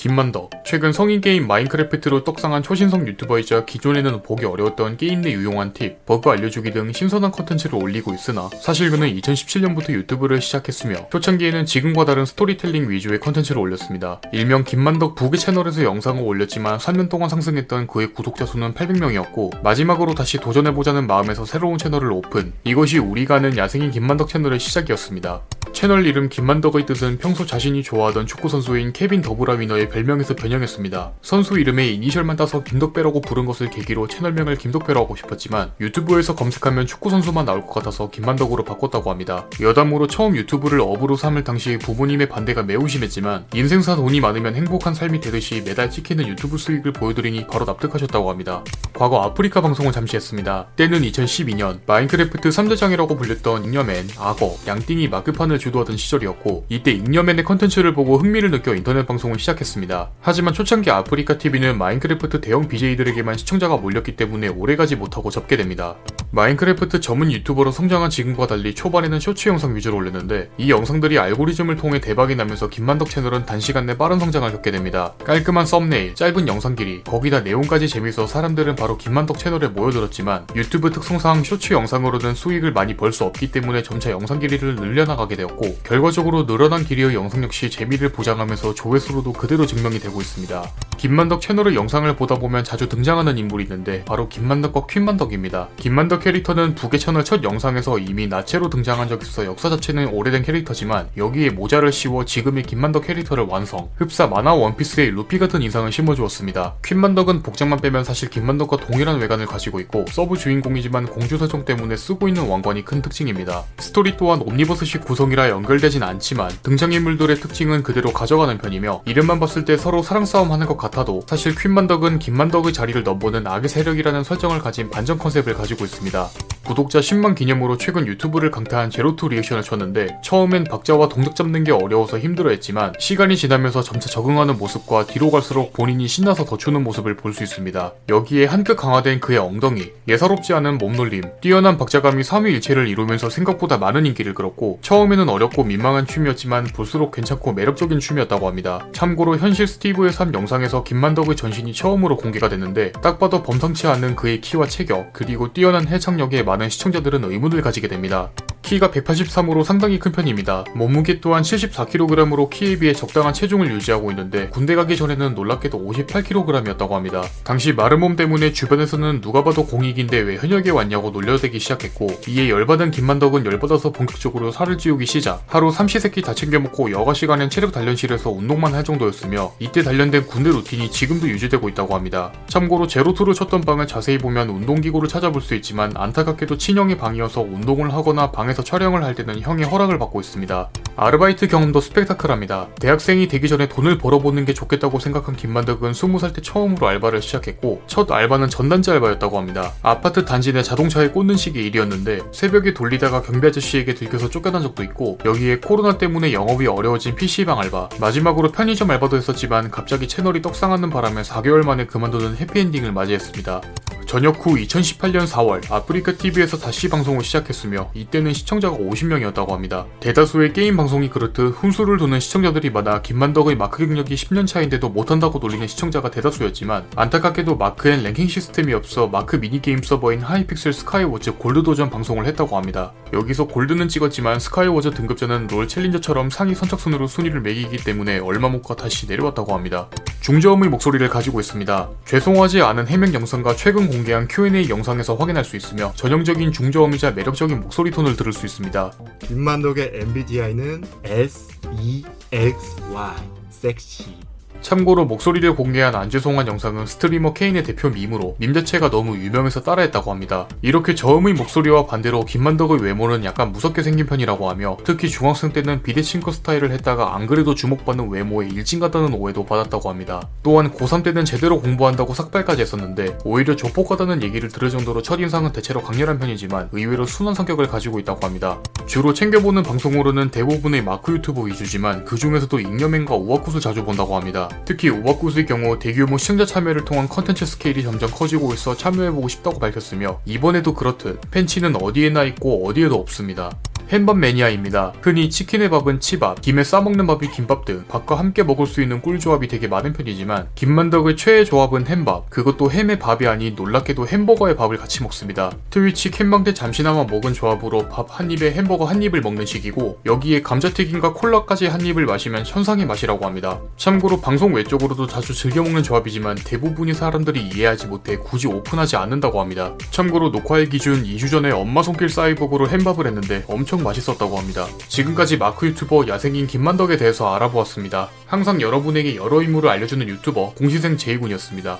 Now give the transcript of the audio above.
김만덕 최근 성인 게임 마인크래프트로 떡상한 초신성 유튜버이자 기존에는 보기 어려웠던 게임 내 유용한 팁, 버그 알려주기 등 신선한 컨텐츠를 올리고 있으나 사실 그는 2017년부터 유튜브를 시작했으며 초창기에는 지금과 다른 스토리텔링 위주의 컨텐츠를 올렸습니다. 일명 김만덕 부계 채널에서 영상을 올렸지만 3년 동안 상승했던 그의 구독자 수는 800명이었고 마지막으로 다시 도전해보자는 마음에서 새로운 채널을 오픈 이것이 우리가 아는 야생인 김만덕 채널의 시작이었습니다. 채널 이름 김만덕의 뜻은 평소 자신이 좋아하던 축구선수인 케빈 더 브라위너의 별명에서 변형했습니다. 선수 이름의 이니셜만 따서 김덕배라고 부른 것을 계기로 채널명을 김덕배로 하고 싶었지만 유튜브에서 검색하면 축구선수만 나올 것 같아서 김만덕으로 바꿨다고 합니다. 여담으로 처음 유튜브를 업으로 삼을 당시 부모님의 반대가 매우 심했지만 인생사 돈이 많으면 행복한 삶이 되듯이 매달 찍히는 유튜브 수익을 보여드리니 바로 납득하셨다고 합니다. 과거 아프리카 방송을 잠시 했습니다. 때는 2012년 마인크래프트 3대장이라고 불렸던 잉여맨, 악어, 양띵이 마크판을 주도하던 시절이었고 이때 잉여맨의 컨텐츠를 보고 흥미를 느껴 인터넷 방송을 시작했습니다. 하지만 초창기 아프리카 TV는 마인크래프트 대형 BJ들에게만 시청자가 몰렸기 때문에 오래가지 못하고 접게 됩니다. 마인크래프트 전문 유튜버로 성장한 지금과 달리 초반에는 쇼츠 영상 위주로 올렸는데 이 영상들이 알고리즘을 통해 대박이 나면서 김만덕 채널은 단시간 내 빠른 성장을 겪게 됩니다. 깔끔한 썸네일, 짧은 영상 길이, 거기다 내용까지 재미있어 사람들은 바로 김만덕 채널에 모여들었지만 유튜브 특성상 쇼츠 영상으로는 수익을 많이 벌 수 없기 때문에 점차 영상 길이를 늘려나가게 되었고 결과적으로 늘어난 길이의 영상 역시 재미를 보장하면서 조회수로도 그대로 증명이 되고 있습니다. 김만덕 채널의 영상을 보다 보면 자주 등장하는 인물이 있는데 바로 김만덕과 퀸만덕입니다. 김만덕 캐릭터는 부계 채널 첫 영상에서 이미 나체로 등장한 적이 있어 역사 자체는 오래된 캐릭터지만 여기에 모자를 씌워 지금의 김만덕 캐릭터를 완성 흡사 만화 원피스의 루피 같은 인상을 심어주었습니다. 퀸만덕은 복장만 빼면 사실 김만덕과 동일한 외관을 가지고 있고 서브 주인공이지만 공주 설정 때문에 쓰고 있는 왕관이 큰 특징입니다. 스토리 또한 옴니버스식 구성이라 연결되진 않지만 등장인물들의 특징은 그대로 가져가는 편이며 이름만 봤을 때 서로 사랑 싸움 하는 것 같아도 사실 퀸만덕은 김만덕의 자리를 넘보는 악의 세력이라는 설정을 가진 반전 컨셉을 가지고 있습니다. 구독자 10만 기념으로 최근 유튜브를 강타한 제로투 리액션을 쳤는데 처음엔 박자와 동작 잡는 게 어려워서 힘들어했지만 시간이 지나면서 점차 적응하는 모습과 뒤로 갈수록 본인이 신나서 더 추는 모습을 볼 수 있습니다. 여기에 한끗 강화된 그의 엉덩이, 예사롭지 않은 몸놀림, 뛰어난 박자감이 3위 일체를 이루면서 생각보다 많은 인기를 끌었고 처음에는 어렵고 민망한 춤이었지만 볼수록 괜찮고 매력적인 춤이었다고 합니다. 참고로 현실 스티브의 삶 영상에서 김만덕의 전신이 처음으로 공개가 됐는데 딱 봐도 범상치 않은 그의 키와 체격 그리고 뛰어난 해창력에 많은 시청자들은 의문을 가지게 됩니다. 키가 183으로 상당히 큰 편입니다. 몸무게 또한 74kg으로 키에 비해 적당한 체중을 유지하고 있는데 군대 가기 전에는 놀랍게도 58kg이었다고 합니다. 당시 마른 몸 때문에 주변에서는 누가 봐도 공익인데 왜 현역에 왔냐고 놀려대기 시작했고 이에 열받은 김만덕은 열받아서 본격적으로 살을 찌우기 시작 하루 삼시세끼 다 챙겨 먹고 여가 시간엔 체력 단련실에서 운동만 할 정도였으며 이때 단련된 군대 루틴이 지금도 유지되고 있다고 합니다. 참고로 제로투를 쳤던 방을 자세히 보면 운동기구를 찾아볼 수 있지만 안타깝게도 친형의 방이어서 운동을 하거나 방에서 촬영을 할 때는 형의 허락을 받고 있습니다. 아르바이트 경험도 스펙타클합니다. 대학생이 되기 전에 돈을 벌어보는 게 좋겠다고 생각한 김만덕은 20살 때 처음으로 알바를 시작했고 첫 알바는 전단지 알바였다고 합니다. 아파트 단지 내 자동차에 꽂는 식의 일이었는데 새벽에 돌리다가 경비 아저씨에게 들켜서 쫓겨난 적도 있고 여기에 코로나 때문에 영업이 어려워진 PC방 알바 마지막으로 편의점 알바도 했었지만 갑자기 채널이 떡상하는 바람에 4개월 만에 그만두는 해피엔딩을 맞이했습니다. 전역 후 2018년 4월 아프리카 TV에서 다시 방송을 시작했으며 이때는 시청자가 50명이었다고 합니다. 대다수의 게임 방송이 그렇듯 훈수를 두는 시청자들이 많아 김만덕의 마크 경력이 10년 차인데도 못한다고 놀리는 시청자가 대다수였지만 안타깝게도 마크엔 랭킹 시스템이 없어 마크 미니게임 서버인 하이픽셀 스카이워즈 골드 도전 방송을 했다고 합니다. 여기서 골드는 찍었지만 스카이워즈 등급전은 롤 챌린저처럼 상위 선착순으로 순위를 매기기 때문에 얼마 못 가 다시 내려왔다고 합니다. 중저음의 목소리를 가지고 있습니다. 죄송하지 않은 해명 영상과 최근 공개한 Q&A 영상에서 확인할 수 있으며 전형적인 중저음이자 매력적인 목소리 톤을 들을 수 있습니다. 김만덕의 MBTI는 S, E, X, Y. 섹시. 참고로 목소리를 공개한 안죄송한 영상은 스트리머 케인의 대표 밈으로 밈 자체가 너무 유명해서 따라했다고 합니다. 이렇게 저음의 목소리와 반대로 김만덕의 외모는 약간 무섭게 생긴 편이라고 하며 특히 중학생 때는 비대칭커 스타일을 했다가 안 그래도 주목받는 외모에 일진 같다는 오해도 받았다고 합니다. 또한 고3 때는 제대로 공부한다고 삭발까지 했었는데 오히려 조폭하다는 얘기를 들을 정도로 첫 인상은 대체로 강렬한 편이지만 의외로 순한 성격을 가지고 있다고 합니다. 주로 챙겨보는 방송으로는 대부분의 마크 유튜버 위주지만 그 중에서도 잉여맨과 우왁굳을 자주 본다고 합니다. 특히 우왁굳의 경우 대규모 시청자 참여를 통한 컨텐츠 스케일이 점점 커지고 있어 참여해보고 싶다고 밝혔으며 이번에도 그렇듯 팬치는 어디에나 있고 어디에도 없습니다. 햄밥 매니아입니다. 흔히 치킨에 밥은 치밥, 김에 싸먹는 밥이 김밥 등 밥과 함께 먹을 수 있는 꿀조합이 되게 많은 편이지만 김만덕의 최애 조합은 햄밥, 그것도 햄에 밥이 아닌 놀랍게도 햄버거에 밥을 같이 먹습니다. 트위치 캠방 때 잠시나마 먹은 조합으로 밥 한 입에 햄버거 한 입을 먹는 식이고 여기에 감자튀김과 콜라까지 한 입을 마시면 환상의 맛이라고 합니다. 참고로 방송 외적으로도 자주 즐겨 먹는 조합이지만 대부분의 사람들이 이해하지 못해 굳이 오픈하지 않는다고 합니다. 참고로 녹화일 기준 2주 전에 엄마 손길 사이버그로 햄밥을 했는데 엄청 맛있었다고 합니다. 지금까지 마크 유튜버 야생인 김만덕에 대해서 알아보았습니다. 항상 여러분에게 여러 인물을 알려주는 유튜버 공시생 제이군이었습니다.